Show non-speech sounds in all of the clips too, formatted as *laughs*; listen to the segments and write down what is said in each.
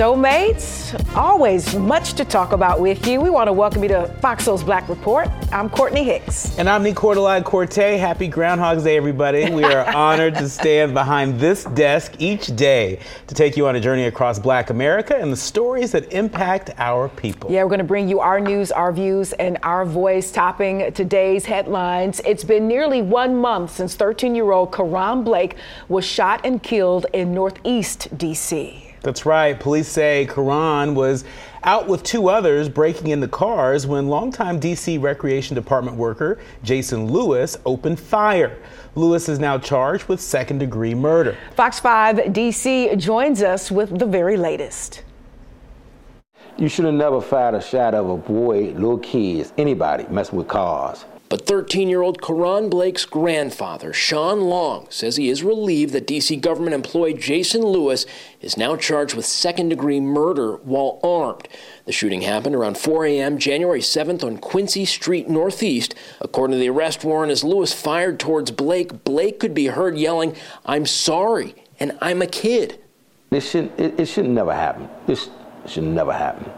Soulmates. Always much to talk about with you. We want to welcome you to Fox Soul's Black Report. I'm Courtney Hicks. And I'm Nicordelai Corte. Happy Groundhog's Day, everybody. We are *laughs* honored to stand behind this desk each day to take you on a journey across Black America and the stories that impact our people. Yeah, we're going to bring you our news, our views, and our voice topping today's headlines. It's been nearly one month since 13 year old Karon Blake was shot and killed in Northeast D.C. That's right. Police say Karon was out with two others breaking into cars when longtime D.C. Recreation Department worker Jason Lewis opened fire. Lewis is now charged with second degree murder. Fox 5 D.C. joins us with the very latest. You should have never fired a shot of a boy, little kids, anybody messing with cars. But 13 year old Karon Blake's grandfather, Sean Long, says he is relieved that D.C. government employee Jason Lewis is now charged with second degree murder while armed. The shooting happened around 4 a.m. January 7th on Quincy Street Northeast. According to the arrest warrant, as Lewis fired towards Blake, Blake could be heard yelling, I'm sorry, and I'm a kid. This should, it, it should never happen. This should never happen.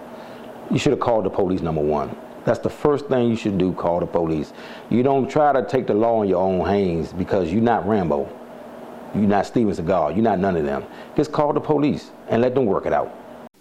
You should have called the police, number one. That's the first thing you should do, call the police. You don't try to take the law in your own hands because you're not Rambo. You're not Steven Seagal. You're not none of them. Just call the police and let them work it out.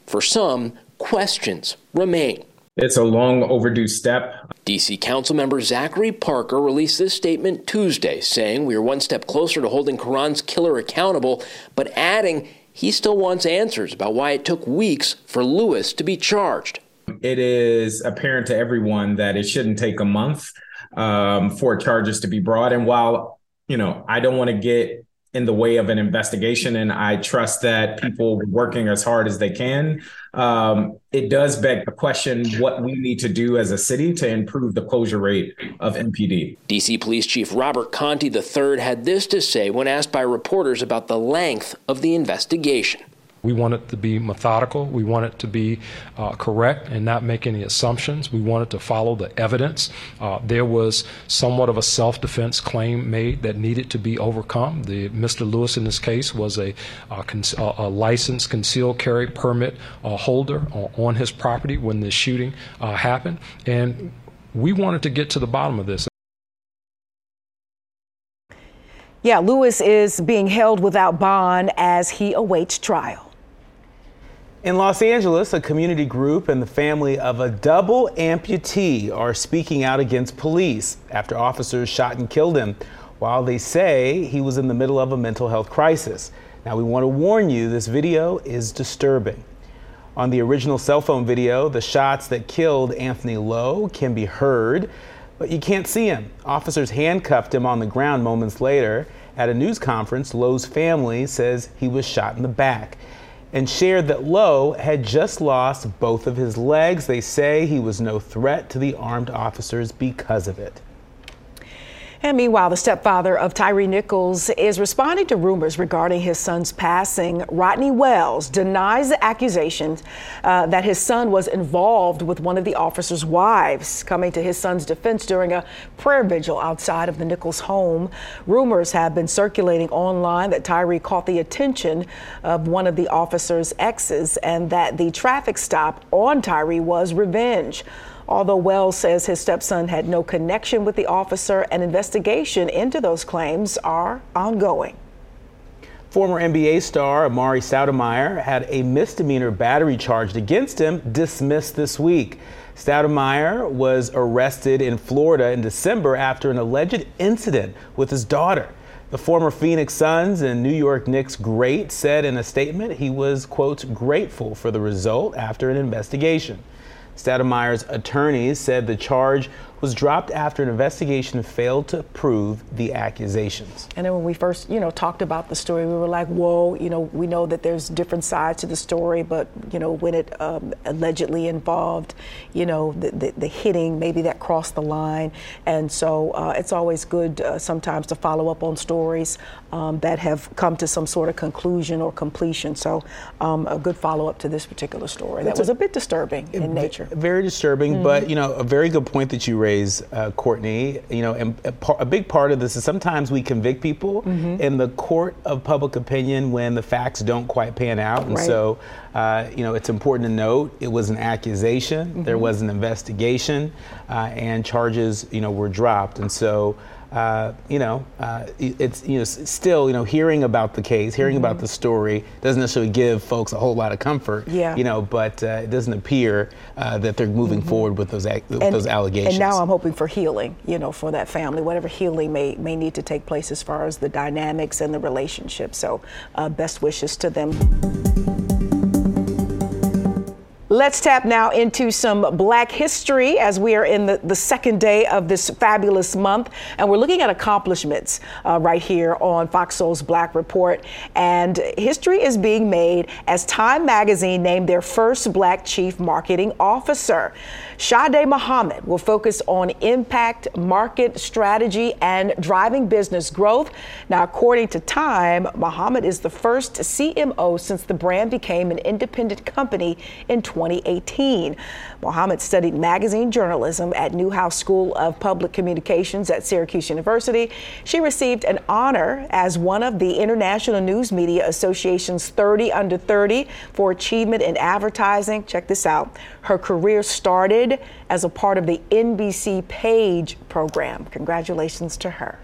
For some, questions remain. It's a long overdue step. DC Councilmember Zachary Parker released this statement Tuesday, saying we are one step closer to holding Karon's killer accountable, but adding he still wants answers about why it took weeks for Lewis to be charged it is apparent to everyone that it shouldn't take a month um, for charges to be brought. And while, you know, I don't want to get in the way of an investigation, and I trust that people working as hard as they can. Um, it does beg the question what we need to do as a city to improve the closure rate of MPD. DC Police Chief Robert Contee III had this to say when asked by reporters about the length of the investigation. We want it to be methodical. We want it to be uh, correct and not make any assumptions. We want it to follow the evidence. Uh, there was somewhat of a self-defense claim made that needed to be overcome. The Mr. Lewis in this case was a, uh, cons- a licensed concealed carry permit uh, holder on his property when this shooting uh, happened, and we wanted to get to the bottom of this. Yeah, Lewis is being held without bond as he awaits trial. In Los Angeles, a community group and the family of a double amputee are speaking out against police after officers shot and killed him while they say he was in the middle of a mental health crisis. Now, we want to warn you this video is disturbing. On the original cell phone video, the shots that killed Anthony Lowe can be heard, but you can't see him. Officers handcuffed him on the ground moments later. At a news conference, Lowe's family says he was shot in the back and shared that Lowe had just lost both of his legs. They say he was no threat to the armed officers because of it. And meanwhile, the stepfather of Tyre Nichols is responding to rumors regarding his son's passing. Rodney Wells denies the accusations uh, that his son was involved with one of the officer's wives, coming to his son's defense during a prayer vigil outside of the Nichols home. Rumors have been circulating online that Tyre caught the attention of one of the officer's exes and that the traffic stop on Tyre was revenge. Although Wells says his stepson had no connection with the officer, an investigation into those claims are ongoing. Former NBA star Amar'e Stoudemire had a misdemeanor battery charged against him dismissed this week. Stoudemire was arrested in Florida in December after an alleged incident with his daughter. The former Phoenix Suns and New York Knicks great said in a statement he was, quote, grateful for the result after an investigation. Stoudemire's attorneys said the charge was dropped after an investigation failed to prove the accusations. And then when we first, you know, talked about the story, we were like, whoa, you know, we know that there's different sides to the story, but, you know, when it um, allegedly involved, you know, the, the, the, hitting, maybe that crossed the line. And so uh, it's always good uh, sometimes to follow up on stories um, that have come to some sort of conclusion or completion. So um, a good follow up to this particular story. That was a, a bit disturbing in nature. Very disturbing, mm-hmm. but, you know, a very good point that you raised raise, uh, Courtney. You know, and a, par- a, big part of this is sometimes we convict people mm-hmm. in the court of public opinion when the facts don't quite pan out, and right. so uh, you know it's important to note it was an accusation, mm-hmm. there was an investigation, uh, and charges you know were dropped, and so uh, you know, uh, it's you know still you know hearing about the case, hearing mm-hmm. about the story doesn't necessarily give folks a whole lot of comfort. Yeah. You know, but uh, it doesn't appear uh, that they're moving mm-hmm. forward with those with and, those allegations. And now I'm hoping for healing. You know, for that family, whatever healing may may need to take place as far as the dynamics and the relationship. So, uh, best wishes to them. Let's tap now into some black history as we are in the, the second day of this fabulous month. And we're looking at accomplishments uh, right here on Fox Soul's Black Report. And history is being made as Time Magazine named their first black chief marketing officer. Sade Muhammad will focus on impact, market strategy, and driving business growth. Now, according to Time, Muhammad is the first CMO since the brand became an independent company in 2018. Muhammad studied magazine journalism at Newhouse School of Public Communications at Syracuse University. She received an honor as one of the International News Media Association's 30 under 30 for achievement in advertising. Check this out. Her career started as a part of the NBC Page program. Congratulations to her.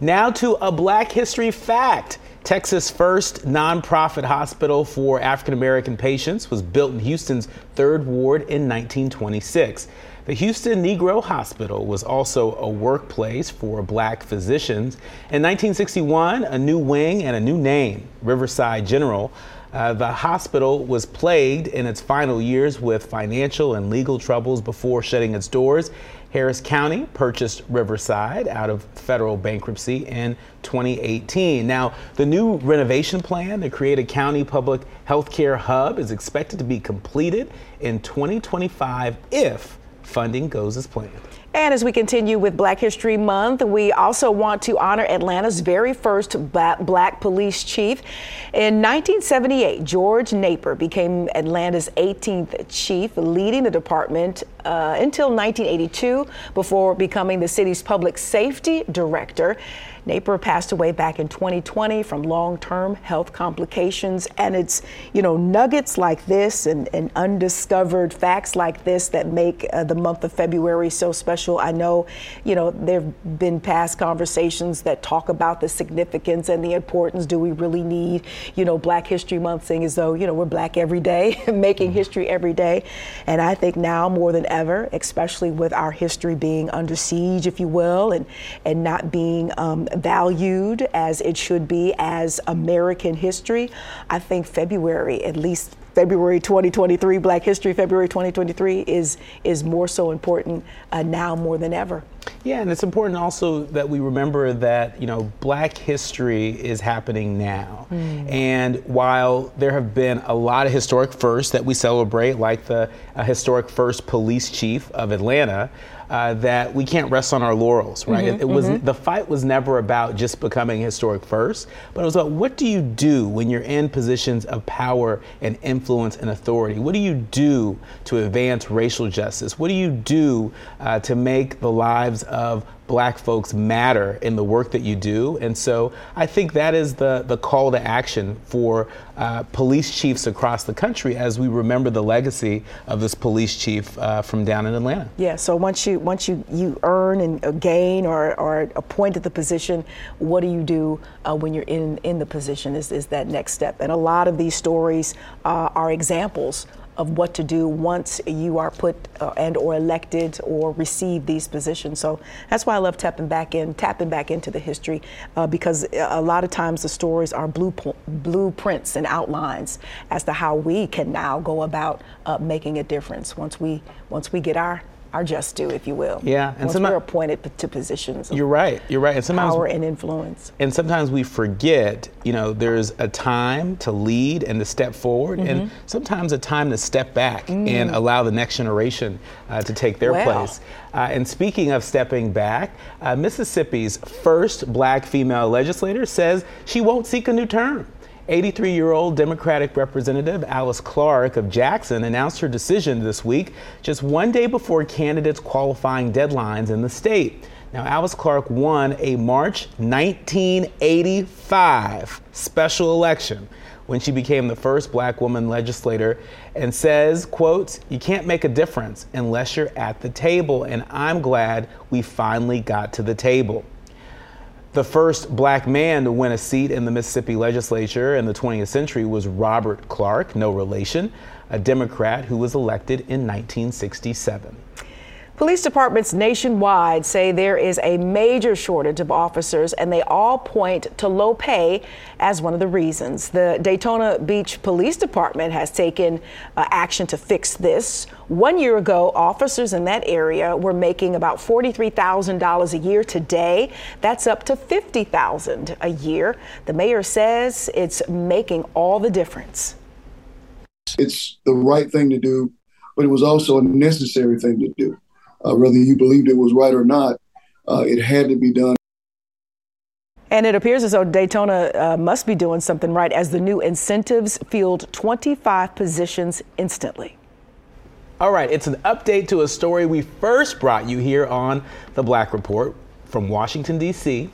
Now to a Black History fact. Texas' first nonprofit hospital for African American patients was built in Houston's Third Ward in 1926. The Houston Negro Hospital was also a workplace for black physicians. In 1961, a new wing and a new name, Riverside General. Uh, the hospital was plagued in its final years with financial and legal troubles before shutting its doors. Harris County purchased Riverside out of federal bankruptcy in 2018. Now, the new renovation plan to create a county public health care hub is expected to be completed in 2025 if funding goes as planned. And as we continue with Black History Month, we also want to honor Atlanta's very first black police chief. In 1978, George Napper became Atlanta's 18th chief, leading the department uh, until 1982 before becoming the city's public safety director. Napper passed away back in 2020 from long-term health complications. And it's, you know, nuggets like this and, and undiscovered facts like this that make uh, the month of February so special. I know, you know, there have been past conversations that talk about the significance and the importance. Do we really need, you know, Black History Month, saying as though, you know, we're black every day, *laughs* making history every day. And I think now more than ever, especially with our history being under siege, if you will, and, and not being um, valued as it should be as American history, I think February, at least February 2023, Black History February 2023 is is more so important uh, now more than ever. Yeah, and it's important also that we remember that you know Black history is happening now, mm. and while there have been a lot of historic firsts that we celebrate, like the uh, historic first police chief of Atlanta uh, that we can't rest on our laurels, right? Mm-hmm, it, it, was mm-hmm. the fight was never about just becoming historic first, but it was about what do you do when you're in positions of power and influence and authority? What do you do to advance racial justice? What do you do uh, to make the lives of black folks matter in the work that you do. And so I think that is the, the call to action for uh, police chiefs across the country as we remember the legacy of this police chief uh, from down in Atlanta. Yeah, so once you once you, you earn and gain or, or appointed the position, what do you do uh, when you're in, in the position is, is that next step. And a lot of these stories uh, are examples of what to do once you are put uh, and or elected or receive these positions. So that's why I love tapping back in, tapping back into the history, uh, because a lot of times the stories are blueprints and outlines as to how we can now go about uh, making a difference once we once we get our our just due, if you will. Yeah, and Once we're appointed to positions. You're right. You're right. And sometimes power and influence. And sometimes we forget. You know, there's a time to lead and to step forward, mm-hmm. and sometimes a time to step back mm. and allow the next generation uh, to take their place. Uh, and speaking of stepping back, uh, Mississippi's first black female legislator says she won't seek a new term. 83 year old Democratic Representative Alyce Clarke of Jackson announced her decision this week, just one day before candidates' qualifying deadlines in the state. Now, Alyce Clarke won a March 1985 special election when she became the first black woman legislator and says, quote, you can't make a difference unless you're at the table. And I'm glad we finally got to the table. The first black man to win a seat in the Mississippi legislature in the 20th century was Robert Clark, no relation, a Democrat who was elected in 1967. Police departments nationwide say there is a major shortage of officers, and they all point to low pay as one of the reasons. The Daytona Beach Police Department has taken uh, action to fix this. One year ago, officers in that area were making about $43,000 a year. Today, that's up to $50,000 a year. The mayor says it's making all the difference. It's the right thing to do, but it was also a necessary thing to do uh, whether you believed it was right or not, uh, it had to be done. And it appears as though Daytona uh, must be doing something right as the new incentives field 25 positions instantly. All right, it's an update to a story we first brought you here on the Black Report from Washington, D.C.,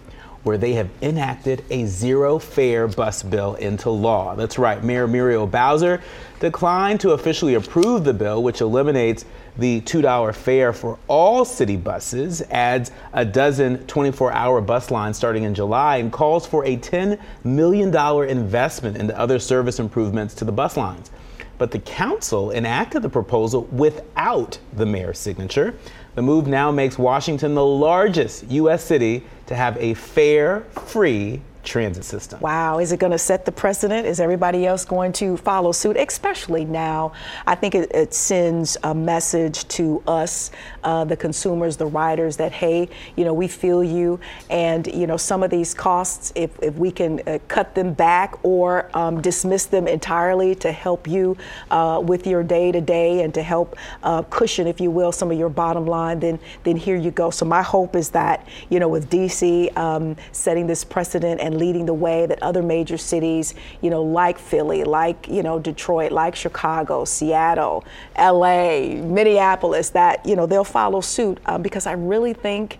where they have enacted a zero fare bus bill into law. That's right, Mayor Muriel Bowser declined to officially approve the bill, which eliminates the $2 fare for all city buses, adds a dozen 24 hour bus lines starting in July, and calls for a $10 million investment into other service improvements to the bus lines. But the council enacted the proposal without the mayor's signature. The move now makes Washington the largest U.S. city to have a fare free transit system. Wow, is it going to set the precedent? Is everybody else going to follow suit? Especially now, I think it, it sends a message to us, uh, the consumers, the riders, that hey, you know, we feel you, and you know, some of these costs, if, if we can uh, cut them back or um, dismiss them entirely to help you uh, with your day to day and to help uh, cushion, if you will, some of your bottom line, then then here you go. So my hope is that you know, with DC um, setting this precedent and and leading the way that other major cities, you know, like Philly, like, you know, Detroit, like Chicago, Seattle, LA, Minneapolis, that, you know, they'll follow suit um, because I really think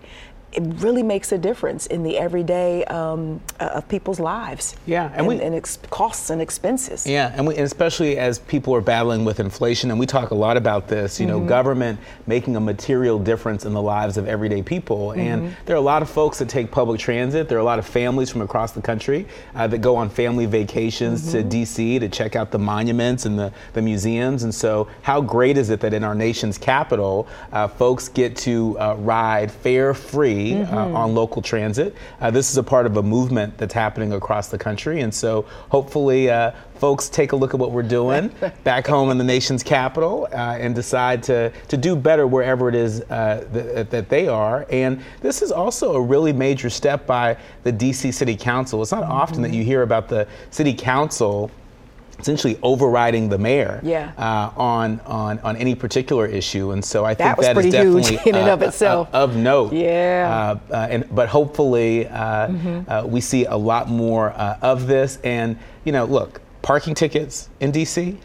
it really makes a difference in the everyday um, uh, of people's lives. Yeah, and, and, we, and ex- costs and expenses. Yeah, and, we, and, especially as people are battling with inflation, and we talk a lot about this. You mm-hmm. know, government making a material difference in the lives of everyday people, mm-hmm. and there are a lot of folks that take public transit. There are a lot of families from across the country uh, that go on family vacations mm-hmm. to D.C. to check out the monuments and the, the museums. And so, how great is it that in our nation's capital, uh, folks get to uh, ride fare free mm-hmm. uh, on local transit. Uh, this is a part of a movement that's happening across the country, and so hopefully uh, folks take a look at what we're doing *laughs* back home in the nation's capital uh, and decide to, to do better wherever it is uh, th- that they are. And this is also a really major step by the DC City Council. It's not mm-hmm. often that you hear about the City Council essentially overriding the mayor yeah. uh, on on on any particular issue, and so I think that, that is definitely in and of itself uh, of note. Yeah. Uh, uh and but hopefully uh, mm-hmm. Uh, we see a lot more of this. And you know, look, parking tickets in DC.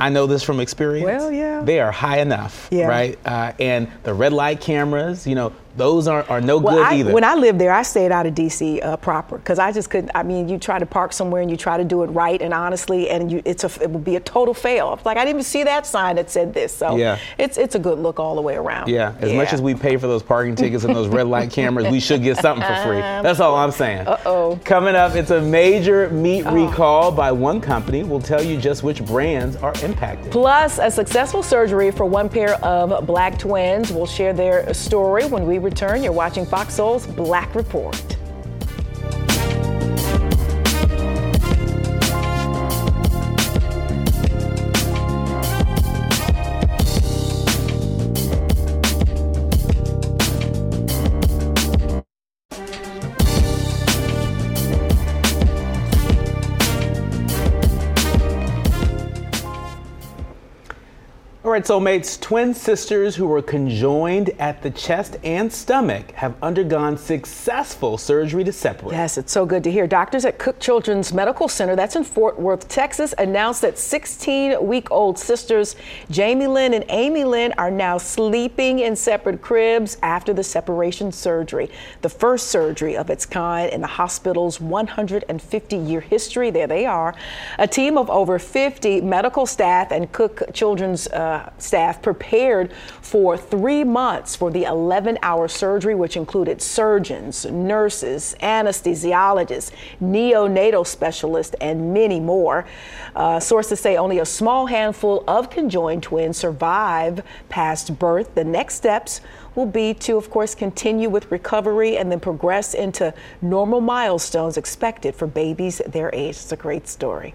I know this from experience. Well, yeah. They are high enough, yeah. right? and the red light cameras, you know, those aren't, are no well, good I, either. When I lived there, I stayed out of DC uh, proper because I just couldn't. I mean, you try to park somewhere and you try to do it right and honestly, and you, it's a, it would be a total fail. Like I didn't even see that sign that said this. So yeah. it's it's a good look all the way around. Yeah, as yeah. much as we pay for those parking *laughs* tickets and those red light cameras, we should get something for free. That's all I'm saying. Uh oh. Coming up, it's a major meat oh. recall by one company. We'll tell you just which brands are impacted. Plus, a successful surgery for one pair of black twins. We'll share their story when we return. You're watching Fox Soul's Black Report. Right, soulmates, twin sisters who were conjoined at the chest and stomach have undergone successful surgery to separate. Yes, it's so good to hear. Doctors at Cook Children's Medical Center, that's in Fort Worth, Texas, announced that 16 week old sisters Jamie Lynn and Amy Lynn are now sleeping in separate cribs after the separation surgery. The first surgery of its kind in the hospital's 150 year history. There they are. A team of over 50 medical staff and Cook Children's uh, staff prepared for three months for the 11 hour surgery, which included surgeons, nurses, anesthesiologists, neonatal specialists, and many more. Uh, sources say only a small handful of conjoined twins survive past birth. The next steps will be to, of course, continue with recovery and then progress into normal milestones expected for babies their age. It's a great story.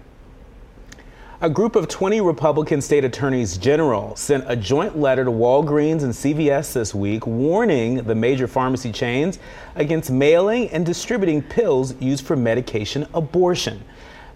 A group of 20 Republican state attorneys general sent a joint letter to Walgreens and CVS this week warning the major pharmacy chains against mailing and distributing pills used for medication abortion.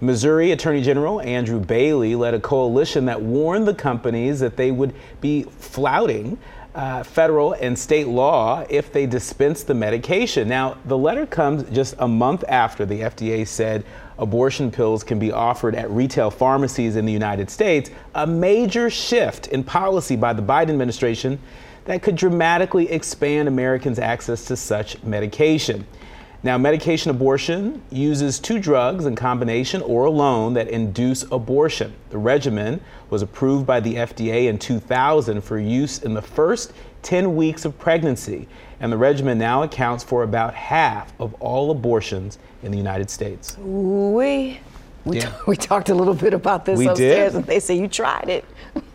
Missouri Attorney General Andrew Bailey led a coalition that warned the companies that they would be flouting uh, federal and state law if they dispense the medication. Now, the letter comes just a month after the FDA said abortion pills can be offered at retail pharmacies in the United States, a major shift in policy by the Biden administration that could dramatically expand Americans' access to such medication. Now, medication abortion uses two drugs in combination or alone that induce abortion. The regimen was approved by the FDA in 2000 for use in the first 10 weeks of pregnancy, and the regimen now accounts for about half of all abortions in the United States. We we, yeah. t- *laughs* we talked a little bit about this we upstairs, did. and they say you tried it, *laughs*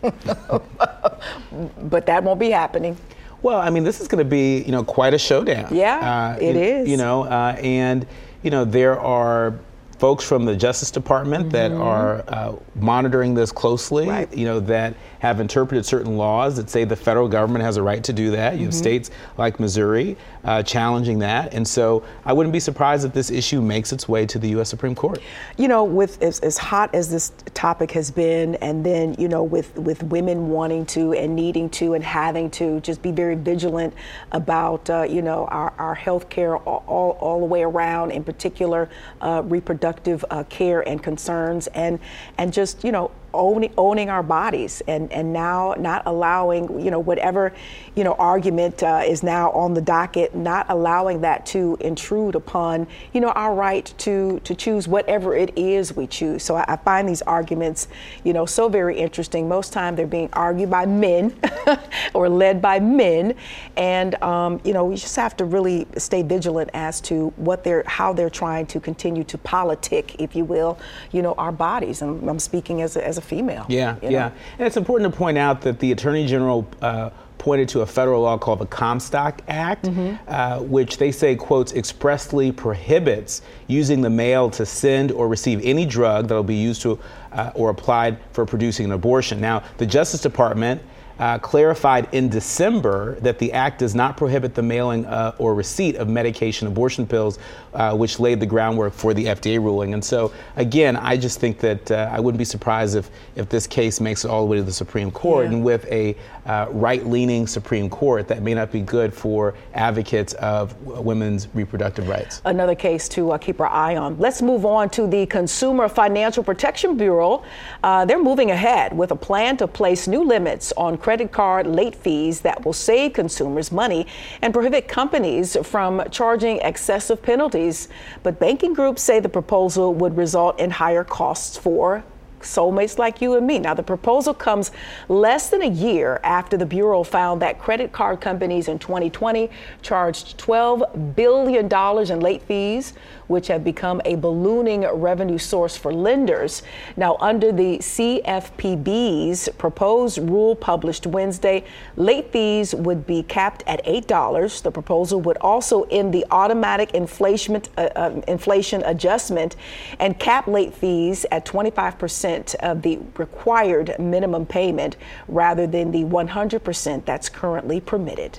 but that won't be happening. Well, I mean, this is going to be, you know, quite a showdown. Yeah, uh, it, it is. You know, uh, and you know there are folks from the Justice Department mm-hmm. that are uh, monitoring this closely. Right. You know that have interpreted certain laws that say the federal government has a right to do that. You mm-hmm. have states like Missouri uh, challenging that, and so I wouldn't be surprised if this issue makes its way to the U.S. Supreme Court. You know, with as, as hot as this topic has been, and then you know, with with women wanting to and needing to and having to just be very vigilant about uh, you know our, our health care all, all, all, the way around, in particular uh, reproductive uh, care and concerns, and and just you know owning, owning our bodies and, and now not allowing, you know, whatever, you know, argument uh, is now on the docket, not allowing that to intrude upon, you know, our right to, to choose whatever it is we choose. So I, I find these arguments, you know, so very interesting. Most time they're being argued by men *laughs* or led by men. And, um, you know, we just have to really stay vigilant as to what they're, how they're trying to continue to politic, if you will, you know, our bodies. And I'm speaking as a, as a female. Yeah, yeah. Know? And it's important to point out that the Attorney General uh, pointed to a federal law called the Comstock Act, mm-hmm. uh, which they say, quotes, expressly prohibits using the mail to send or receive any drug that will be used to uh, or applied for producing an abortion. Now, the Justice Department uh, clarified in December that the act does not prohibit the mailing uh, or receipt of medication abortion pills, uh, which laid the groundwork for the FDA ruling. And so, again, I just think that uh, I wouldn't be surprised if, if this case makes it all the way to the Supreme Court. Yeah. And with a uh, right leaning Supreme Court, that may not be good for advocates of women's reproductive rights. Another case to uh, keep our eye on. Let's move on to the Consumer Financial Protection Bureau. they're moving ahead with a plan to place new limits on credit card late fees that will save consumers money and prohibit companies from charging excessive penalties. But banking groups say the proposal would result in higher costs for soulmates like you and me. Now, the proposal comes less than a year after the Bureau found that credit card companies in 2020 charged $12 billion in late fees, which have become a ballooning revenue source for lenders. Now, under the CFPB's proposed rule published Wednesday, late fees would be capped at $8. The proposal would also end the automatic inflation, uh, uh, inflation adjustment and cap late fees at 25% of the required minimum payment rather than the 100% that's currently permitted.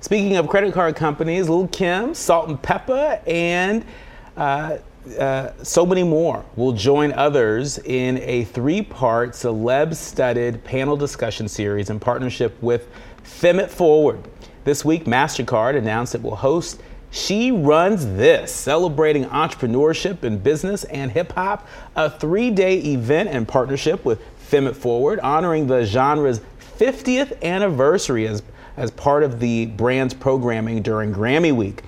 Speaking of credit card companies, Lil Kim, Salt-N-Pepa, and uh, uh, so many more will join others in a three part celeb studded panel discussion series in partnership with Fem Forward. This week, MasterCard announced it will host She Runs This, celebrating entrepreneurship in business and hip hop, a three day event in partnership with Fem Forward, honoring the genre's 50th anniversary as, as part of the brand's programming during Grammy Week.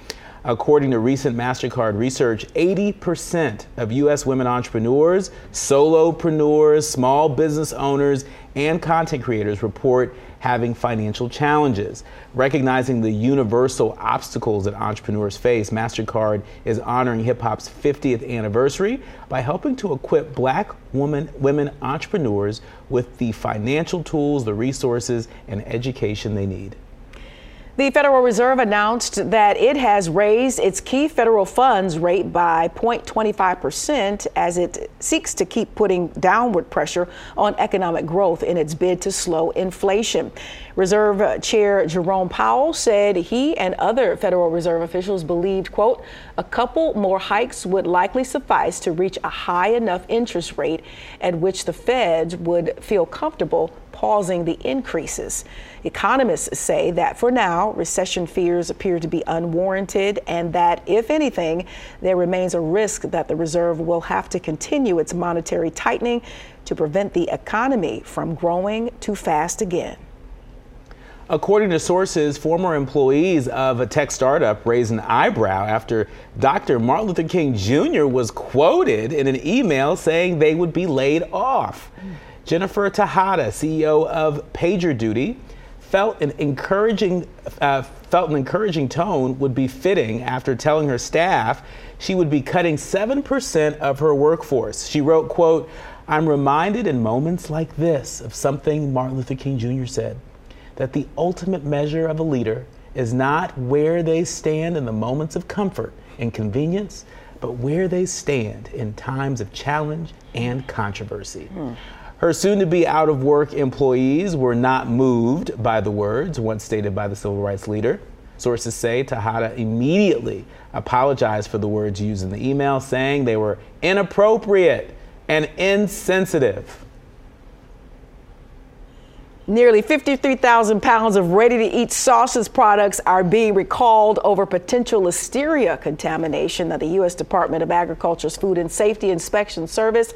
According to recent MasterCard research, 80% of U.S. women entrepreneurs, solopreneurs, small business owners, and content creators report having financial challenges. Recognizing the universal obstacles that entrepreneurs face, MasterCard is honoring hip hop's 50th anniversary by helping to equip black woman, women entrepreneurs with the financial tools, the resources, and education they need. The Federal Reserve announced that it has raised its key federal funds rate by 0.25% as it seeks to keep putting downward pressure on economic growth in its bid to slow inflation. Reserve Chair Jerome Powell said he and other Federal Reserve officials believed, quote, a couple more hikes would likely suffice to reach a high enough interest rate at which the feds would feel comfortable pausing the increases. Economists say that for now, recession fears appear to be unwarranted and that, if anything, there remains a risk that the Reserve will have to continue its monetary tightening to prevent the economy from growing too fast again. According to sources, former employees of a tech startup raised an eyebrow after Dr. Martin Luther King Jr. was quoted in an email saying they would be laid off. Jennifer Tejada, CEO of PagerDuty, felt an encouraging uh, felt an encouraging tone would be fitting after telling her staff she would be cutting 7% of her workforce. She wrote, quote, I'm reminded in moments like this of something Martin Luther King Jr. said, that the ultimate measure of a leader is not where they stand in the moments of comfort and convenience, but where they stand in times of challenge and controversy. Hmm. Her soon to be out of work employees were not moved by the words once stated by the civil rights leader. Sources say Tejada immediately apologized for the words used in the email, saying they were inappropriate and insensitive. Nearly 53,000 pounds of ready to eat sausage products are being recalled over potential listeria contamination that the U.S. Department of Agriculture's Food and Safety Inspection Service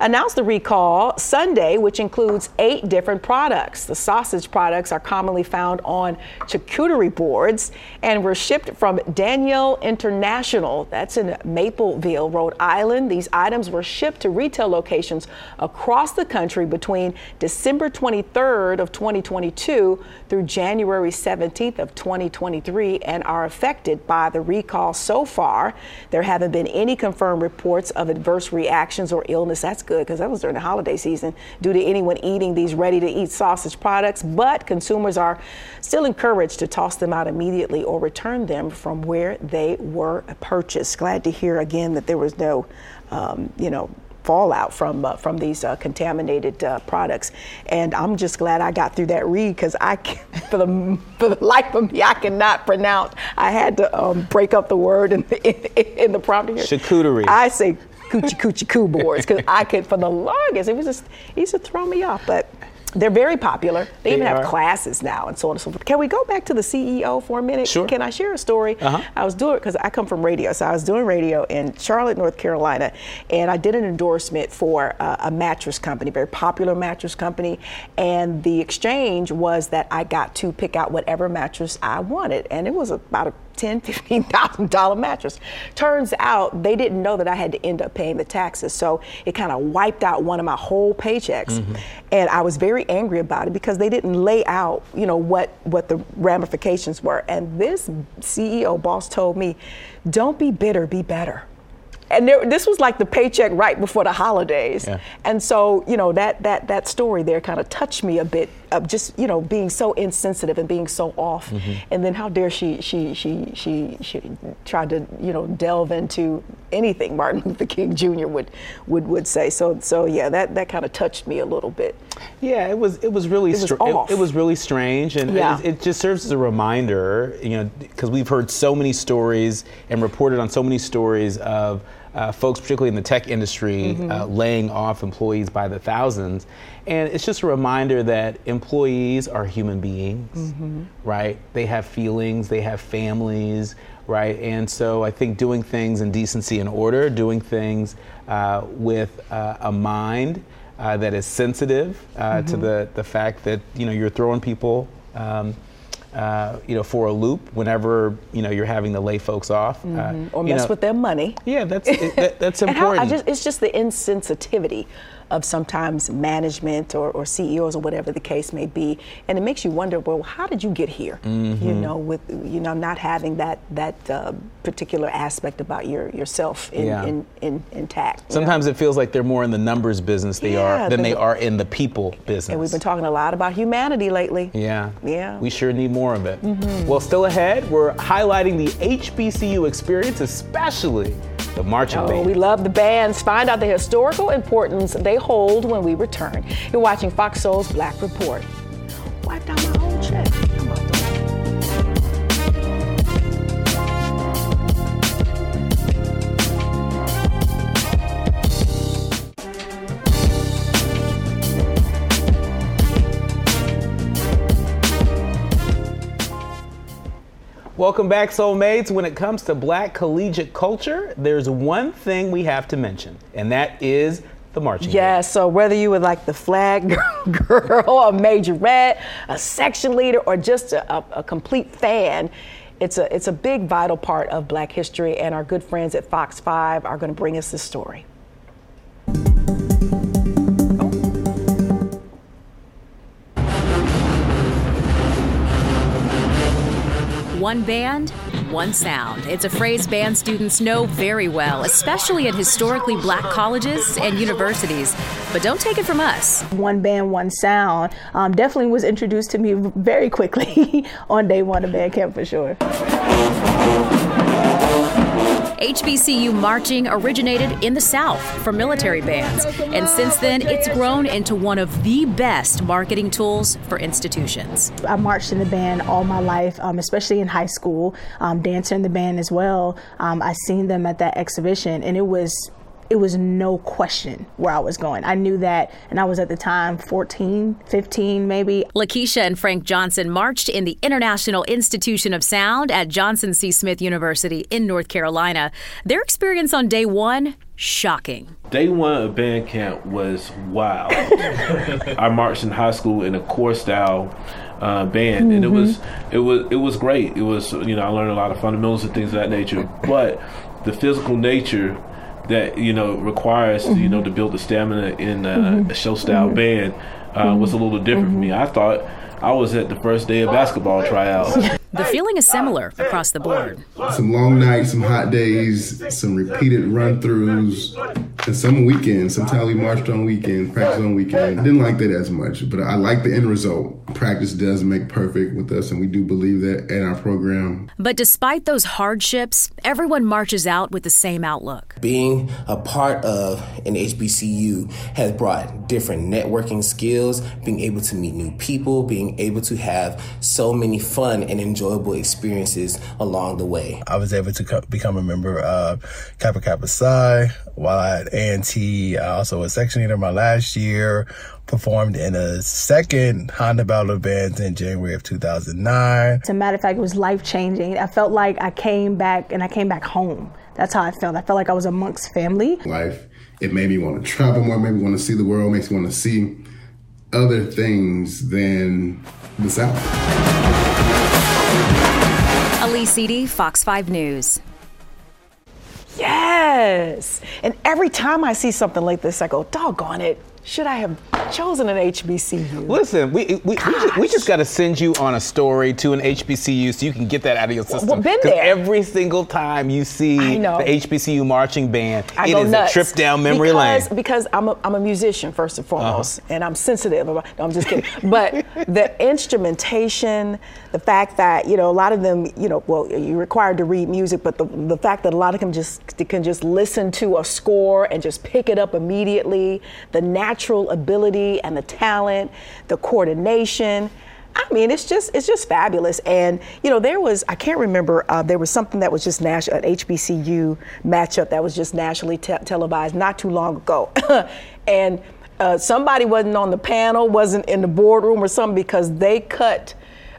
announced the recall Sunday, which includes eight different products. The sausage products are commonly found on charcuterie boards and were shipped from Daniele International. That's in Mapleville, Rhode Island. These items were shipped to retail locations across the country between December 23rd of 2022 through January 17th of 2023 and are affected by the recall so far. There haven't been any confirmed reports of adverse reactions or illness. That's good because that was during the holiday season due to anyone eating these ready to eat sausage products. But consumers are still encouraged to toss them out immediately or return them from where they were purchased. Glad to hear again that there was no, um, you know, fallout from uh, from these uh, contaminated uh, products. And I'm just glad I got through that read because I, *laughs* for the for the life of me, I cannot pronounce. I had to um, break up the word in the, *laughs* in, in the prompt here. Charcuterie. I say coochie coochie coo boards because I could for the longest it was just it used to throw me off, but. They're very popular. They, they even are. have classes now and so on and so forth. Can we go back to the CEO for a minute? Sure. Can I share a story? Uh-huh. I was doing because I come from radio, so I was doing radio in Charlotte, North Carolina, and I did an endorsement for uh, a mattress company, very popular mattress company, and the exchange was that I got to pick out whatever mattress I wanted, and it was about a ten, *laughs* fifteen thousand dollar mattress. Turns out they didn't know that I had to end up paying the taxes, so it kind of wiped out one of my whole paychecks, mm-hmm. and I was very angry about it because they didn't lay out, you know, what what the ramifications were. And this CEO boss told me, "Don't be bitter, be better." And there, this was like the paycheck right before the holidays, yeah. and so you know that that that story there kind of touched me a bit of just you know being so insensitive and being so off, mm-hmm. and then how dare she she she she she tried to you know delve into anything Martin *laughs* Luther King Jr. would would would say. So so yeah, that that kind of touched me a little bit. Yeah, it was it was really it was, str- it, it, was really strange, and yeah. it, it, just serves as a reminder, you know, because we've heard so many stories and reported on so many stories of uh, folks, particularly in the tech industry, mm-hmm. uh, laying off employees by the thousands. And it's just a reminder that employees are human beings, mm-hmm. right? They have feelings, they have families, right? And so I think doing things in decency and order, doing things uh, with uh, a mind uh, that is sensitive mm-hmm. to the, the fact that, you know, you're throwing people. Um, uh, you know, for a loop whenever you know you're having to lay folks off, uh, mm-hmm. uh, or mess know, with their money. Yeah, that's it, that, that's *laughs* important. Just, it's just the insensitivity of sometimes management or, or, CEOs or whatever the case may be, and it makes you wonder, well, how did you get here? Mm-hmm. You know, with you know not having that that uh, particular aspect about your yourself in, yeah. in, in, intact. Sometimes know? it feels like they're more in the numbers business they yeah, are than they are in the people business. And we've been talking a lot about humanity lately. Yeah, yeah. We sure need more of it. Mm-hmm. Well, still ahead, we're highlighting the HBCU experience, especially the marching oh, band. We love the bands. Find out the historical importance they hold when we return. You're watching Fox Soul's Black Report. Wipe down my whole chest. Welcome back, Soulmates. When it comes to black collegiate culture, there's one thing we have to mention, and that is the marching yeah, band. so whether you would like the flag *laughs* girl, a majorette, a section leader, or just a, a, a complete fan, it's a, it's a big, vital part of black history, and our good friends at Fox 5 are going to bring us this story. One band, one sound. It's a phrase band students know very well, especially at historically black colleges and universities. But don't take it from us. One band, one sound um, definitely was introduced to me very quickly *laughs* on day one of band camp for sure. HBCU marching originated in the South for military bands, and since then it's grown into one of the best marketing tools for institutions. I marched in the band all my life, um, especially in high school, um, dancing in the band as well. Um, I seen them at that exhibition, and it was it was no question where I was going. I knew that, and I was at the time 14, 15, maybe. Lakeisha and Frank Johnson marched in the International Institution of Sound at Johnson C. Smith University in North Carolina. Their experience on day one shocking. Day one of band camp was wild. *laughs* I marched in high school in a core style uh, band, mm-hmm. and it was it was it was great. It was you know I learned a lot of fundamentals and things of that nature, but the physical nature that you know requires mm-hmm. you know to build the stamina in uh, mm-hmm. a show style mm-hmm. band uh, was a little different for me. Mm-hmm. I thought I was at the first day of basketball tryouts. *laughs* The feeling is similar across the board. Some long nights, some hot days, some repeated run throughs, and some weekends. Sometimes we marched on weekends, practice on weekends. I didn't like that as much, but I like the end result. Practice does make perfect with us, and we do believe that in our program. But despite those hardships, everyone marches out with the same outlook. Being a part of an HBCU has brought different networking skills, being able to meet new people, being able to have so many fun and enjoy enjoyable experiences along the way. I was able to co- become a member of Kappa Kappa Psi while at A&T. I also was section leader my last year, performed in a second Honda Battle of Bands in January of 2009. As a matter of fact, it was life changing. I felt like I came back and I came back home. That's how I felt. I felt like I was amongst family. Life, it made me want to travel more, made me want to see the world, makes me want to see other things than the South. Alyse Eady, Fox 5 News. Yes. And every time I see something like this, I go, doggone it should I have chosen an HBCU? Listen, we we, we just, we just got to send you on a story to an HBCU so you can get that out of your system. Well, been there. Every single time you see the HBCU marching band, I it is nuts. a trip down memory because, lane. Because I'm a, I'm a musician first and foremost, uh-huh. and I'm sensitive. About, no, I'm just kidding. *laughs* but the instrumentation, the fact that you know a lot of them, you know, well, you're required to read music, but the the fact that a lot of them just can just listen to a score and just pick it up immediately, the natural natural ability and the talent, the coordination. I mean, it's just it's just fabulous. And you know, there was I can't remember uh, there was something that was just national an HBCU matchup that was just nationally te- televised not too long ago, *laughs* and uh, somebody wasn't on the panel, wasn't in the boardroom or something because they cut.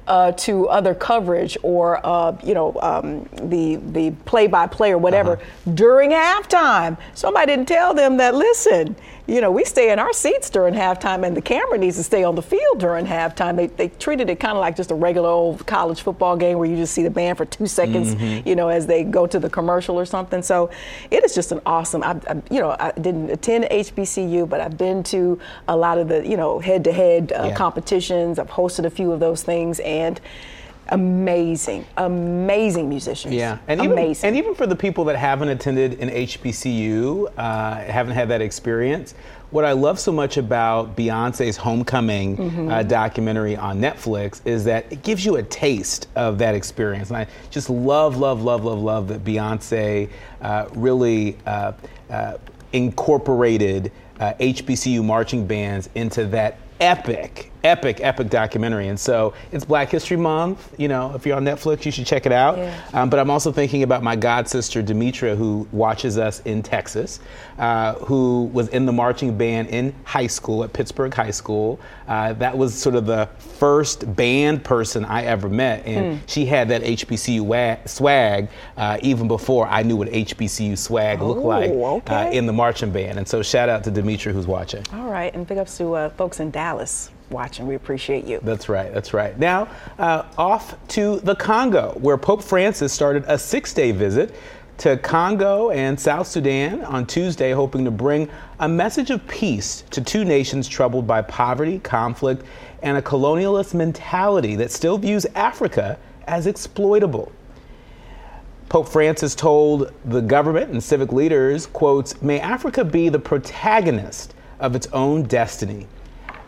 Uh, to other coverage or uh, you know um, the the play by play or whatever uh-huh. during halftime. Somebody didn't tell them that. Listen, you know, we stay in our seats during halftime, and the camera needs to stay on the field during halftime. They, they treated it kind of like just a regular old college football game where you just see the band for two seconds, mm-hmm. you know, as they go to the commercial or something. So it is just an awesome. I, I you know, I didn't attend HBCU, but I've been to a lot of the, you know, head-to-head uh, yeah. competitions. I've hosted a few of those things, and amazing, amazing musicians. Yeah, and amazing. even and even for the people that haven't attended an HBCU, uh, haven't had that experience. What I love so much about Beyonce's Homecoming mm-hmm. uh, documentary on Netflix is that it gives you a taste of that experience, and I just love, love, love, love, love that Beyonce uh, really uh, uh, incorporated HBCU uh, marching bands into that epic, epic, epic documentary. And so it's Black History Month. You know, if you're on Netflix, you should check it out. Yeah. Um, but I'm also thinking about my god sister Demetria, who watches us in Texas, uh, who was in the marching band in high school at Pittsburgh High School. Uh, that was sort of the first band person I ever met, and mm. she had that HBCU wa- swag uh, even before I knew what HBCU swag looked like uh, okay. in the marching band. And so shout out to Demetria, who's watching. All right, and big ups to uh, folks in Dallas watching. We appreciate you. That's right. That's right. Now, uh, off to the Congo, where Pope Francis started a six day visit to Congo and South Sudan on Tuesday, hoping to bring a message of peace to two nations troubled by poverty, conflict, and a colonialist mentality that still views Africa as exploitable. Pope Francis told the government and civic leaders, quotes, "May Africa be the protagonist of its own destiny."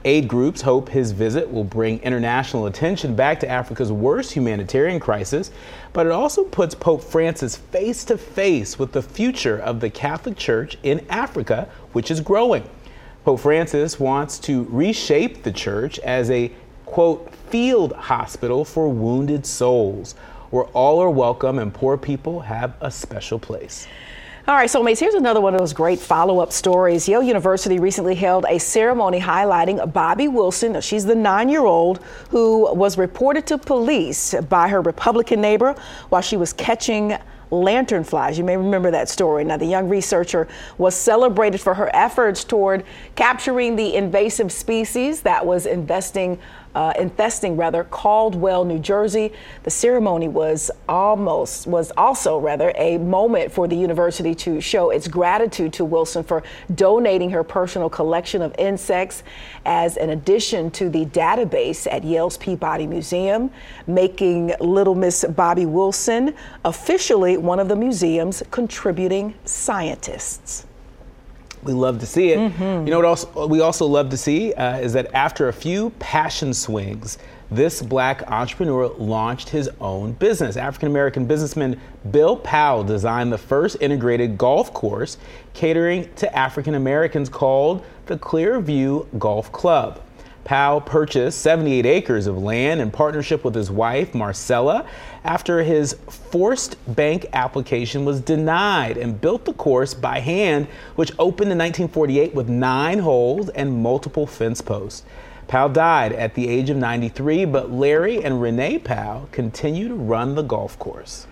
Aid groups hope his visit will bring international attention back to Africa's worst humanitarian crisis, but it also puts Pope Francis face to face with the future of the Catholic Church in Africa, which is growing. Pope Francis wants to reshape the church as a quote field hospital for wounded souls, where all are welcome and poor people have a special place. All right, soulmates, here's another one of those great follow up stories. Yale University recently held a ceremony highlighting Bobbi Wilson. She's the nine year old who was reported to police by her Republican neighbor while she was catching lanternflies. You may remember that story. Now, the young researcher was celebrated for her efforts toward capturing the invasive species that was investing uh, infesting rather Caldwell, New Jersey. The ceremony was almost was also rather a moment for the university to show its gratitude to Wilson for donating her personal collection of insects as an addition to the database at Yale's Peabody Museum, making Little Miss Bobbi Wilson officially one of the museum's contributing scientists. We love to see it. Mm-hmm. You know what else we also love to see uh, is that after a few passion swings, this black entrepreneur launched his own business. African American businessman Bill Powell designed the first integrated golf course catering to African Americans called the Clearview Golf Club. Powell purchased 78 acres of land in partnership with his wife, Marcella, after his forced bank application was denied and built the course by hand, which opened in 1948 with nine holes and multiple fence posts. Powell died at the age of 93, but Larry and Renee Powell continue to run the golf course.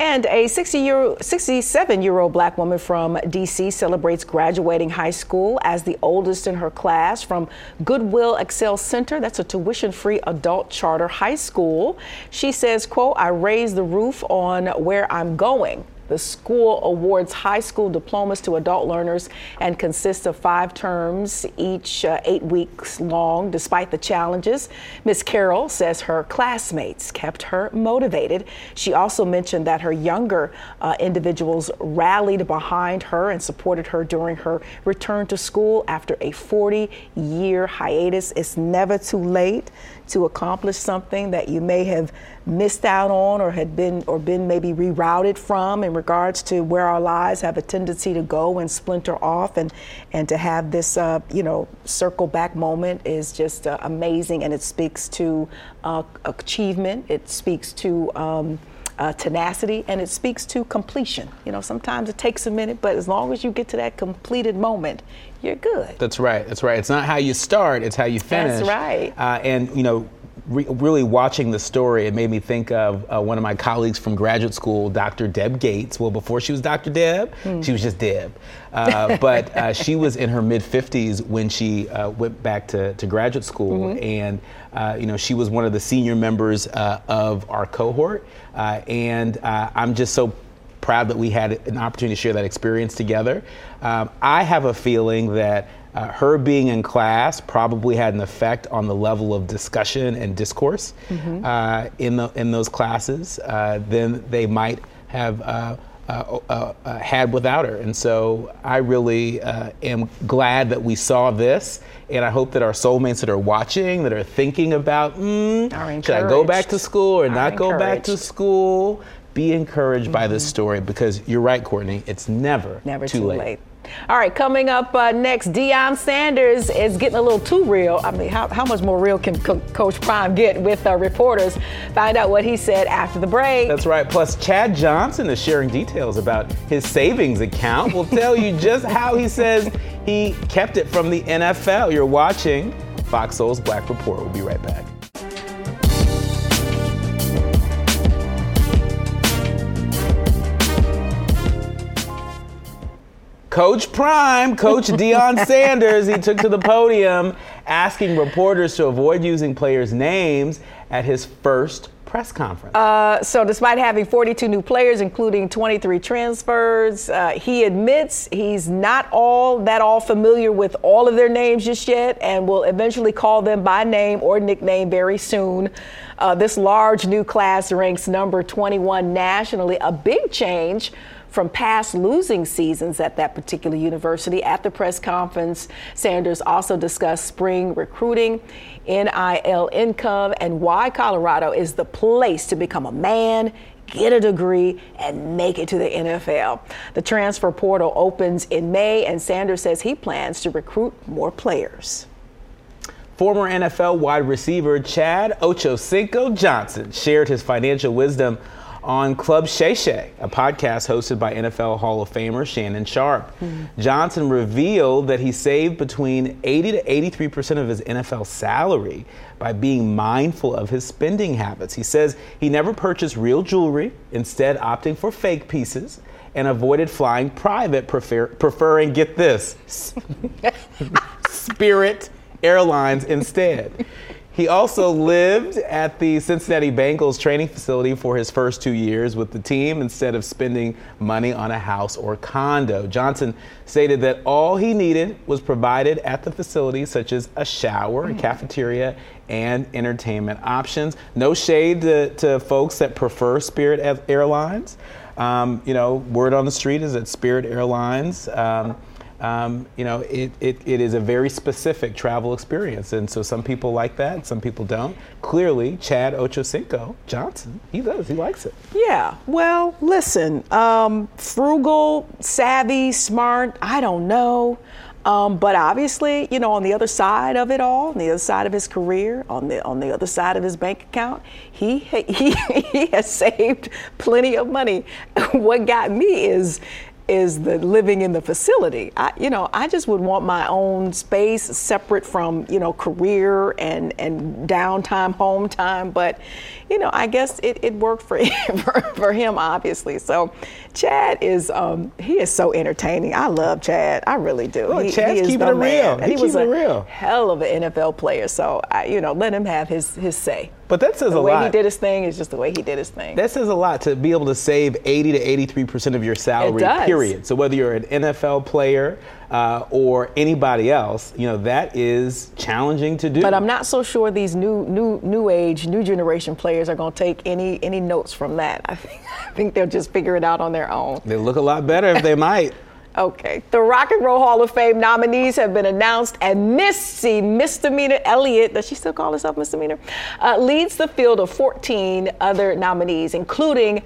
And a 60 year, 67 year old black woman from D.C. celebrates graduating high school as the oldest in her class from Goodwill Excel Center. That's a tuition free adult charter high school. She says, quote, I raised the roof on where I'm going. The school awards high school diplomas to adult learners and consists of five terms, each uh, eight weeks long. Despite the challenges, Ms. Carroll says her classmates kept her motivated. She also mentioned that her younger uh, individuals rallied behind her and supported her during her return to school after a 40 year hiatus. It's never too late to accomplish something that you may have missed out on or had been or been maybe rerouted from regards to where our lives have a tendency to go and splinter off, and and to have this, uh, you know, circle back moment is just uh, amazing, and it speaks to uh, achievement. It speaks to um, uh, tenacity, and it speaks to completion. You know, sometimes it takes a minute, but as long as you get to that completed moment, you're good. That's right. That's right. It's not how you start; it's how you finish. That's right. Uh, and you know, re- really watching the story, it made me think of uh, one of my colleagues from graduate school, Dr. Deb Gates. Well, before she was Dr. Deb, Hmm. she was just Deb. Uh, *laughs* but uh, she was in her mid 50s when she uh, went back to, to graduate school, Mhm. and uh, you know she was one of the senior members uh, of our cohort. Uh, and uh, I'm just so proud that we had an opportunity to share that experience together. Um, I have a feeling that uh, her being in class probably had an effect on the level of discussion and discourse Mhm. uh, in the in those classes uh, than they might have. Uh, uh, uh, uh, had without her. And so I really uh, am glad that we saw this. And I hope that our soulmates that are watching, that are thinking about, mm, should I go back to school or not go back to school, be encouraged by this story because you're right, Courtney. It's never, Never too, late. All right, coming up uh, next, Deion Sanders is getting a little too real. I mean, how, how much more real can Co- Coach Prime get with uh, reporters? Find out what he said after the break. That's right. Plus, Chad Johnson is sharing details about his savings account. We'll tell you just how he says he kept it from the NFL. You're watching Fox Soul's Black Report. We'll be right back. Coach Prime, Coach *laughs* Deion Sanders, he took to the podium asking reporters to avoid using players' names at his first press conference. Uh, so, despite having 42 new players, including 23 transfers, uh, he admits he's not all that all familiar with all of their names just yet, and will eventually call them by name or nickname very soon. Uh, this large new class ranks number 21 nationally, a big change from past losing seasons at that particular university. At the press conference, Sanders also discussed spring recruiting, NIL income, and why Colorado is the place to become a man. Get a degree and make it to the NFL. The transfer portal opens in May, and Sanders says he plans to recruit more players. Former NFL wide receiver Chad Ochocinco Johnson shared his financial wisdom on Club Shay Shay, a podcast hosted by NFL Hall of Famer Shannon Sharpe. Hmm. Johnson revealed that he saved between 80 to 83 percent of his NFL salary by being mindful of his spending habits. He says he never purchased real jewelry, instead opting for fake pieces, and avoided flying private, prefer- preferring, get this, *laughs* Spirit Airlines instead. He also lived at the Cincinnati Bengals training facility for his first two years with the team instead of spending money on a house or condo. Johnson stated that all he needed was provided at the facility, such as a shower, a cafeteria, and entertainment options. No shade to, to folks that prefer Spirit Airlines. Um, you know, word on the street is that Spirit Airlines. Um, um, you know, it, it, it is a very specific travel experience. And so some people like that, some people don't. Clearly, Chad Ochocinco Johnson, he does, he likes it. Yeah, well, listen, um, frugal, savvy, smart, I don't know. Um, but obviously, you know, on the other side of it all, on the other side of his career, on the on the other side of his bank account, he *laughs* he, he has saved plenty of money. *laughs* what got me is is the living in the facility. I, you know, I just would want my own space separate from, you know, career and, and downtime, home time. But, you know, I guess it, it worked for him, *laughs* for, for him, obviously. So Chad is, um, he is so entertaining. I love Chad. I really do. Look, he, Chad's he is keeping it real. And He he was a real. hell of an NFL player. So, I, you know, let him have his, his say. But that says the a lot. The way he did his thing is just the way he did his thing. That says a lot to be able to save 80 to 83% of your salary, period. So whether you're an NFL player uh, or anybody else, you know, that is challenging to do. But I'm not so sure these new new new age, new generation players are going to take any any notes from that. I think *laughs* I think they'll just figure it out on their own. They look a lot better if they *laughs* might. Okay. The Rock and Roll Hall of Fame nominees have been announced, and Missy Misdemeanor Elliott, does she still call herself Misdemeanor, uh, leads the field of 14 other nominees, including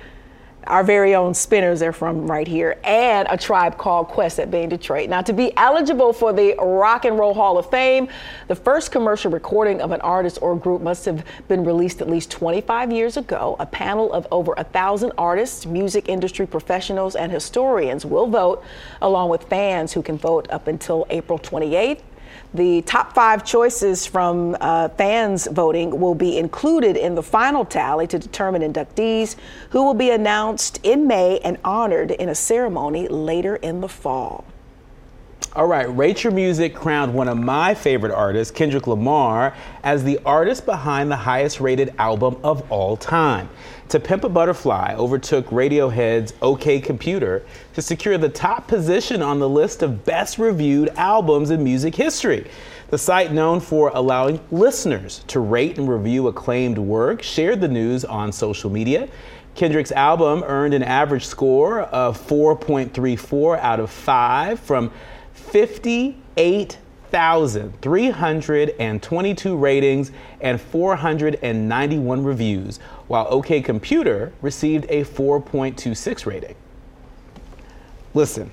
our very own Spinners are from right here, and a tribe called Quest at being Detroit. Now, to be eligible for the Rock and Roll Hall of Fame, the first commercial recording of an artist or group must have been released at least 25 years ago. A panel of over a thousand artists, music industry professionals, and historians will vote, along with fans who can vote up until April 28th. The top five choices from uh, fans voting will be included in the final tally to determine inductees who will be announced in May and honored in a ceremony later in the fall. All right, Rate Your Music crowned one of my favorite artists, Kendrick Lamar, as the artist behind the highest rated album of all time. To Pimp a Butterfly overtook Radiohead's OK Computer to secure the top position on the list of best reviewed albums in music history. The site, known for allowing listeners to rate and review acclaimed work, shared the news on social media. Kendrick's album earned an average score of 4.34 out of 5 from 58,322 ratings and 491 reviews, while OK Computer received a 4.26 rating. Listen,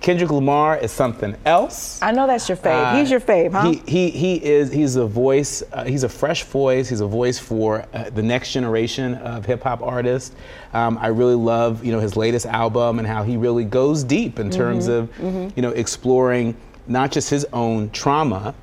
Kendrick Lamar is something else. I know that's your fave. Uh, he's your fave, huh? He, he, he is. He's a voice. Uh, he's a fresh voice. He's a voice for uh, the next generation of hip hop artists. Um, I really love, you know, his latest album and how he really goes deep in terms mm-hmm. of, mm-hmm. you know, exploring not just his own trauma,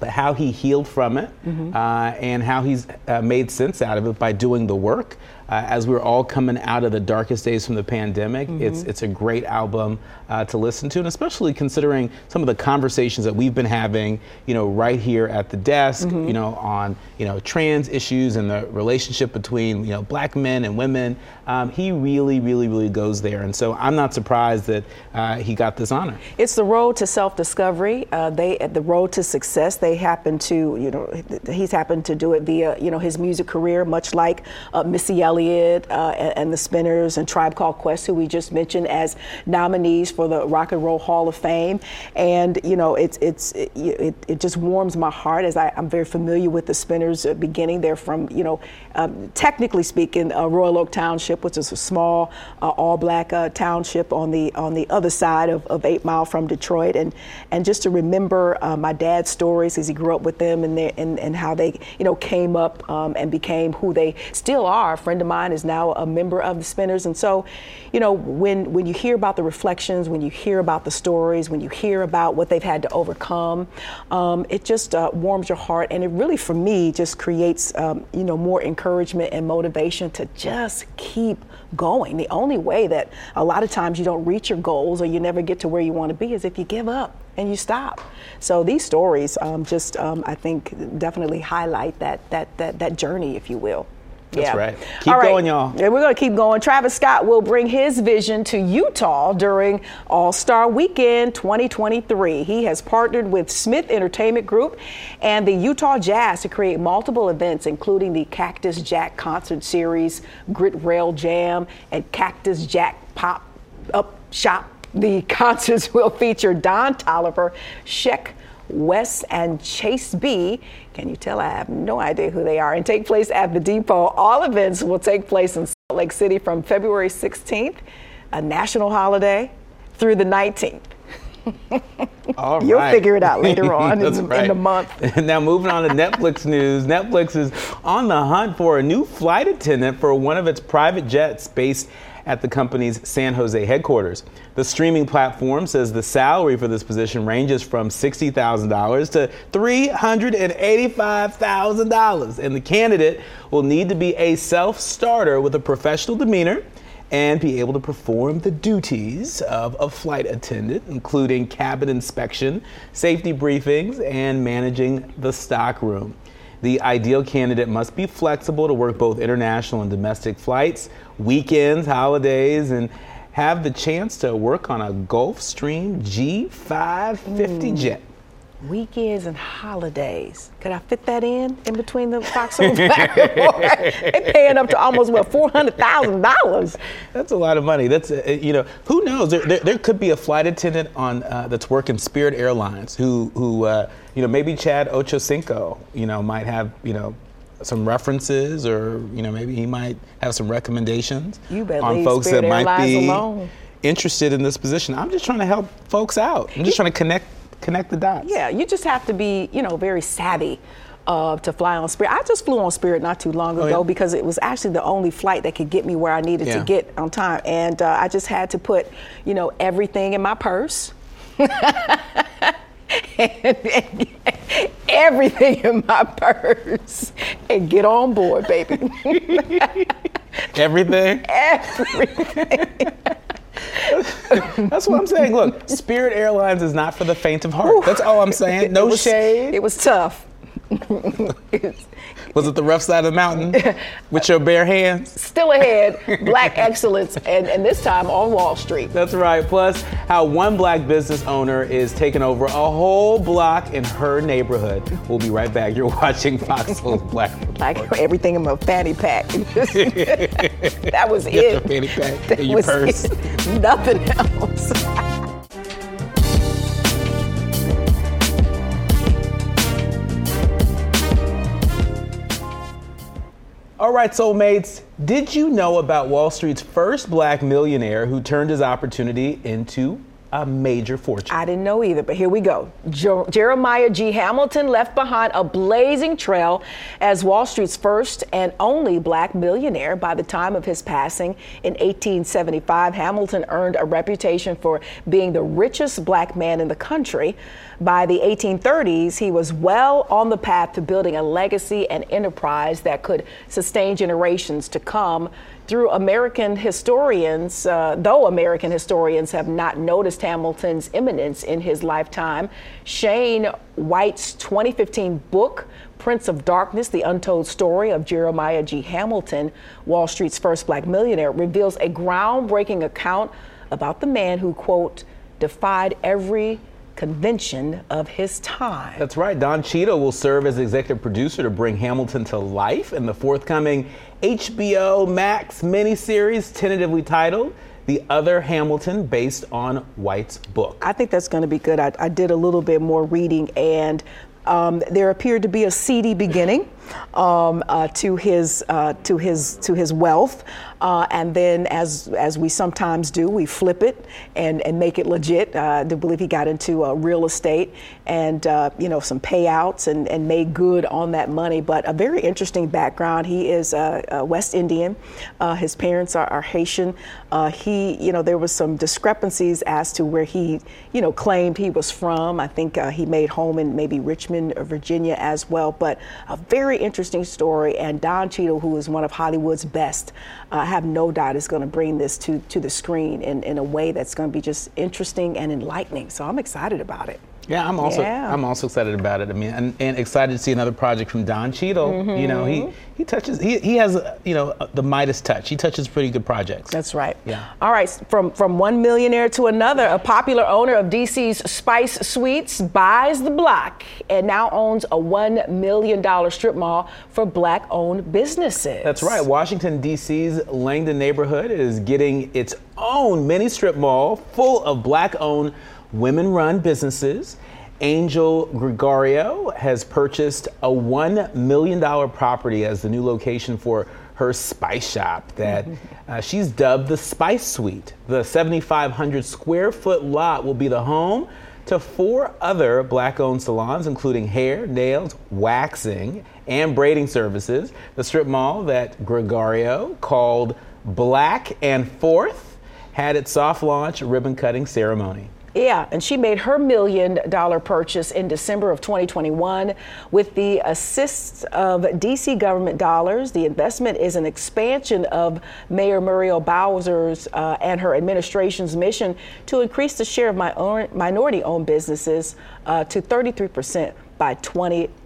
but how he healed from it mm-hmm. uh, and how he's uh, made sense out of it by doing the work uh, as we're all coming out of the darkest days from the pandemic. Mm-hmm. It's it's a great album uh, to listen to, and especially considering some of the conversations that we've been having, you know, right here at the desk, mm-hmm. you know, on you know trans issues and the relationship between you know black men and women. Um, he really, really, really goes there, and so I'm not surprised that uh, he got this honor. It's the road to self-discovery. Uh, they the road to success. They happen to you know he's happened to do it via you know his music career, much like uh, Missy Elliott uh, and, and, the Spinners and Tribe Called Quest, who we just mentioned as nominees for the Rock and Roll Hall of Fame. And you know, it's it's it, it, it just warms my heart as I, am very familiar with the Spinners uh, beginning. They're from you know, um, technically speaking, uh, Royal Oak Township, which is a small uh, all-black uh, township on the on the other side of, of Eight Mile from Detroit. And and just to remember uh, my dad's stories as he grew up with them and, and and how they you know came up um, and became who they still are. A friend of mine is now a member of the Spinners. And so, you know, when, when you hear about the reflections, when you hear about the stories, when you hear about what they've had to overcome, um, it just uh, warms your heart. And it really, for me, just creates, um, you know, more encouragement and motivation to just keep going. The only way that a lot of times you don't reach your goals or you never get to where you want to be is if you give up and you stop. So these stories um, just, um, I think, definitely highlight that, that, that, that journey, if you will. That's yeah. right. Keep going, y'all. And we're going to keep going. Travis Scott will bring his vision to Utah during All Star Weekend 2023. He has partnered with Smith Entertainment Group and the Utah Jazz to create multiple events, including the Cactus Jack Concert Series, Grit Rail Jam, and Cactus Jack Pop Up Shop. The *laughs* concerts will feature Don Toliver, Sheck Wes and Chase B. Can you tell I have no idea who they are? And take place at the depot. All events will take place in Salt Lake City from February 16th, a national holiday, through the 19th. All You'll figure it out later *laughs* on in, right. in, the month. *laughs* now, moving on to Netflix *laughs* news. Netflix is on the hunt for a new flight attendant for one of its private jets based at the company's San Jose headquarters. The streaming platform says the salary for this position ranges from $60,000 to $385,000, and the candidate will need to be a self starter with a professional demeanor and be able to perform the duties of a flight attendant, including cabin inspection, safety briefings, and managing the stockroom. The ideal candidate must be flexible to work both international and domestic flights, weekends, holidays, and have the chance to work on a Gulfstream G550 mm. jet weekends and holidays. Could I fit that in in between the Foxhole *laughs* They're paying up to almost what four hundred thousand dollars. That's a lot of money. That's uh, you know who knows. There, there, there, could be a flight attendant on uh, that's working Spirit Airlines who who uh, you know maybe Chad Ochocinco you know might have you know some references, or you know, maybe he might have some recommendations on folks Spirit that might be alone. interested in this position. I'm just trying to help folks out. I'm just trying to connect connect the dots. Yeah, you just have to be, you know, very savvy uh, to fly on Spirit. I just flew on Spirit not too long Oh, ago yeah? because it was actually the only flight that could get me where I needed Yeah. to get on time, and uh, I just had to put, you know, everything in my purse. and *laughs* everything in my purse and get on board, baby. *laughs* Everything. Everything. *laughs* *laughs* That's what I'm saying. Look, Spirit Airlines is not for the faint of heart. That's all I'm *laughs* saying. No it was, shade. It was tough. *laughs* Was it the rough side of the mountain with your bare hands? Still ahead, *laughs* black excellence, and, and this time on Wall Street. That's right. Plus, how one black business owner is taking over a whole block in her neighborhood. We'll be right back. You're watching Fox *laughs* Soul's Black. Like everything in my fanny pack. *laughs* that was Get it. fanny pack That in your was purse. it. Nothing else. All right, soulmates. Did you know about Wall Street's first black millionaire who turned his opportunity into a major fortune? I didn't know either, but here we go. Jer- Jeremiah G. Hamilton left behind a blazing trail as Wall Street's first and only black millionaire. By the time of his passing in 1875, Hamilton earned a reputation for being the richest black man in the country. By the 1830s, he was well on the path to building a legacy and enterprise that could sustain generations to come through American historians, uh, though American historians have not noticed Hamilton's eminence in his lifetime, Shane White's 2015 book, Prince of Darkness The Untold Story of Jeremiah G. Hamilton, Wall Street's first black millionaire, reveals a groundbreaking account about the man who, quote, defied every convention of his time. That's right. Don Cheadle will serve as executive producer to bring Hamilton to life in the forthcoming HBO Max miniseries, tentatively titled The Other Hamilton, based on White's book. I think that's going to be good. I, I did a little bit more reading, and um, there appeared to be a seedy beginning um, uh, to his uh, to his to his wealth, uh, and then as as we sometimes do, we flip it and and make it legit. Uh, I do believe he got into uh, real estate and uh, you know some payouts and and made good on that money. But a very interesting background. He is uh, West Indian. His parents are, are Haitian. He you know there was some discrepancies as to where he you know claimed he was from. I think he made home in maybe Richmond, Virginia as well. But a very interesting story. And Don Cheadle, who is one of Hollywood's best, uh, I have no doubt is going to bring this to to the screen in, in a way that's going to be just interesting and enlightening. So I'm excited about it. Yeah, I'm also Yeah. I'm also excited about it. I mean, and, and excited to see another project from Don Cheadle. You know, he mm-hmm. he touches he he has you know the Midas touch. He touches pretty good projects. That's right. Yeah. All right, from from one millionaire to another, a popular owner of DC's Spice Suites buys the block and now owns a one million dollar strip mall for black-owned businesses. That's right. Washington, D.C.'s Langdon neighborhood is getting its own mini strip mall full of black owned, women run businesses. Angel Gregorio has purchased a $1 million property as the new location for her spice shop that *laughs* uh, she's dubbed the Spice Suite. The 7,500 square foot lot will be the home to four other black owned salons, including hair, nails, waxing, and braiding services. The strip mall that Gregorio called Black and Forth had its soft launch ribbon cutting ceremony. Yeah, and she made her million dollar purchase in December of 2021 with the assist of DC government dollars. The investment is an expansion of Mayor Muriel Bowser's uh, and her administration's mission to increase the share of my own, minority owned businesses uh, to 33% by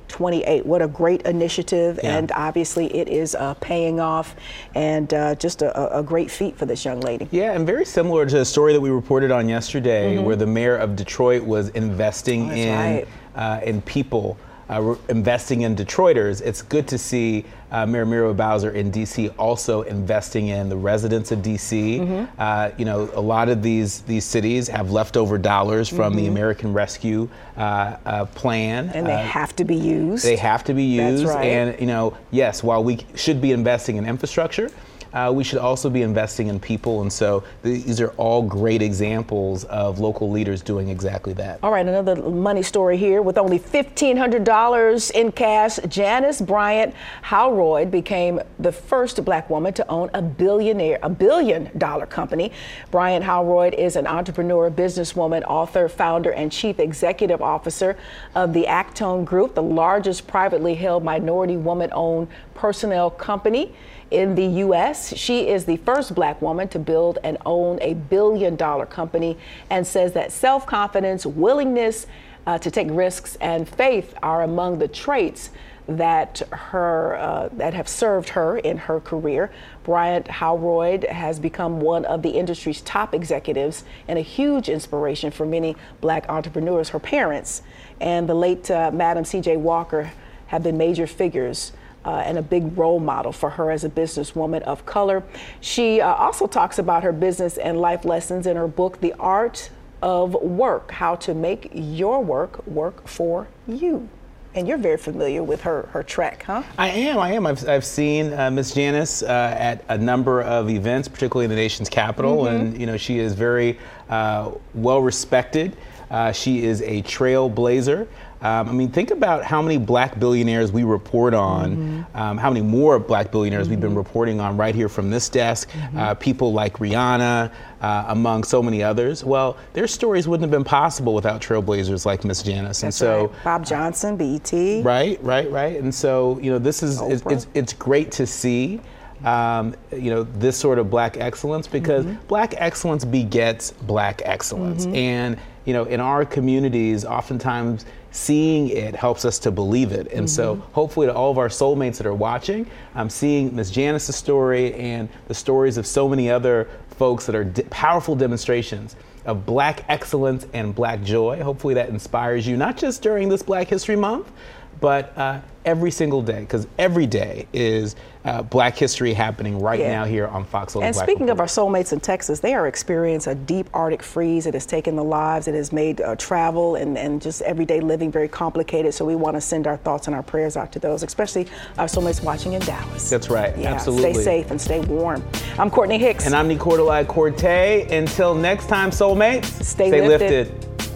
2028. What a great initiative, Yeah. and obviously it is uh, paying off and uh, just a, a- great feat for this young lady. Yeah, and very similar to the story that we reported on yesterday, Mhm. where the mayor of Detroit was investing Oh, in right. uh, in people uh, investing in Detroiters, it's good to see uh, Mayor Muriel Bowser in D.C. also investing in the residents of D.C. Mm-hmm. Uh, you know, a lot of these these cities have leftover dollars from mm-hmm. the American Rescue uh, uh Plan, and they uh, have to be used. They have to be used, right. and you know, yes, while we should be investing in infrastructure uh, we should also be investing in people. And so these are all great examples of local leaders doing exactly that. All right, another money story here. With only $1,500 in cash, Janice Bryant Howroyd became the first black woman to own a billionaire, a billion dollar company. Bryant Howroyd is an entrepreneur, businesswoman, author, founder, and chief executive officer of the ActOne Group, the largest privately held minority woman owned personnel company in the U.S. She is the first black woman to build and own a billion dollar company and says that self confidence, willingness uh, to take risks, and faith are among the traits that her uh, that have served her in her career. Bryant Howroyd has become one of the industry's top executives and a huge inspiration for many black entrepreneurs. Her parents and the late uh, Madam C.J. Walker have been major figures uh, and a big role model for her as a businesswoman of color. She uh, also talks about her business and life lessons in her book, The Art of Work How to Make Your Work Work for You. And you're very familiar with her, her track, huh? I am. I am. I've, I've seen uh, Miss Janice uh, at a number of events, particularly in the nation's capital, mm-hmm. and you know she is very uh, well respected. Uh, she is a trailblazer. Um, I mean, think about how many black billionaires we report on, mm-hmm. um, how many more black billionaires mm-hmm. we've been mm-hmm. reporting on right here from this desk. Mm-hmm. Uh, people like Rihanna, uh, among so many others. Well, their stories wouldn't have been possible without trailblazers like Miss Janice. And so, right. Bob Johnson, BET. Right, right, right. And so, you know, this is it's, it's, it's great to see. Um, you know this sort of black excellence because mm-hmm. black excellence begets black excellence mm-hmm. and you know in our communities oftentimes seeing it helps us to believe it. And mm-hmm. so, hopefully, to all of our soulmates that are watching, I'm seeing Ms. Janice's story and the stories of so many other folks that are powerful demonstrations of black excellence and black joy. Hopefully, that inspires you, not just during this Black History Month, but uh, every single day, because every day is uh, Black history happening right yeah. now here on Fox And Black speaking Report. of our soulmates in Texas, they are experiencing a deep Arctic freeze. It has taken the lives. It has made uh, travel and, and just everyday living very complicated. So we want to send our thoughts and our prayers out to those, especially our soulmates watching in Dallas. That's right. Yeah, Absolutely. Stay safe and stay warm. I'm Courtney Hicks. And I'm Nicordelai Corte. Until next time, soulmates, stay, stay lifted. lifted.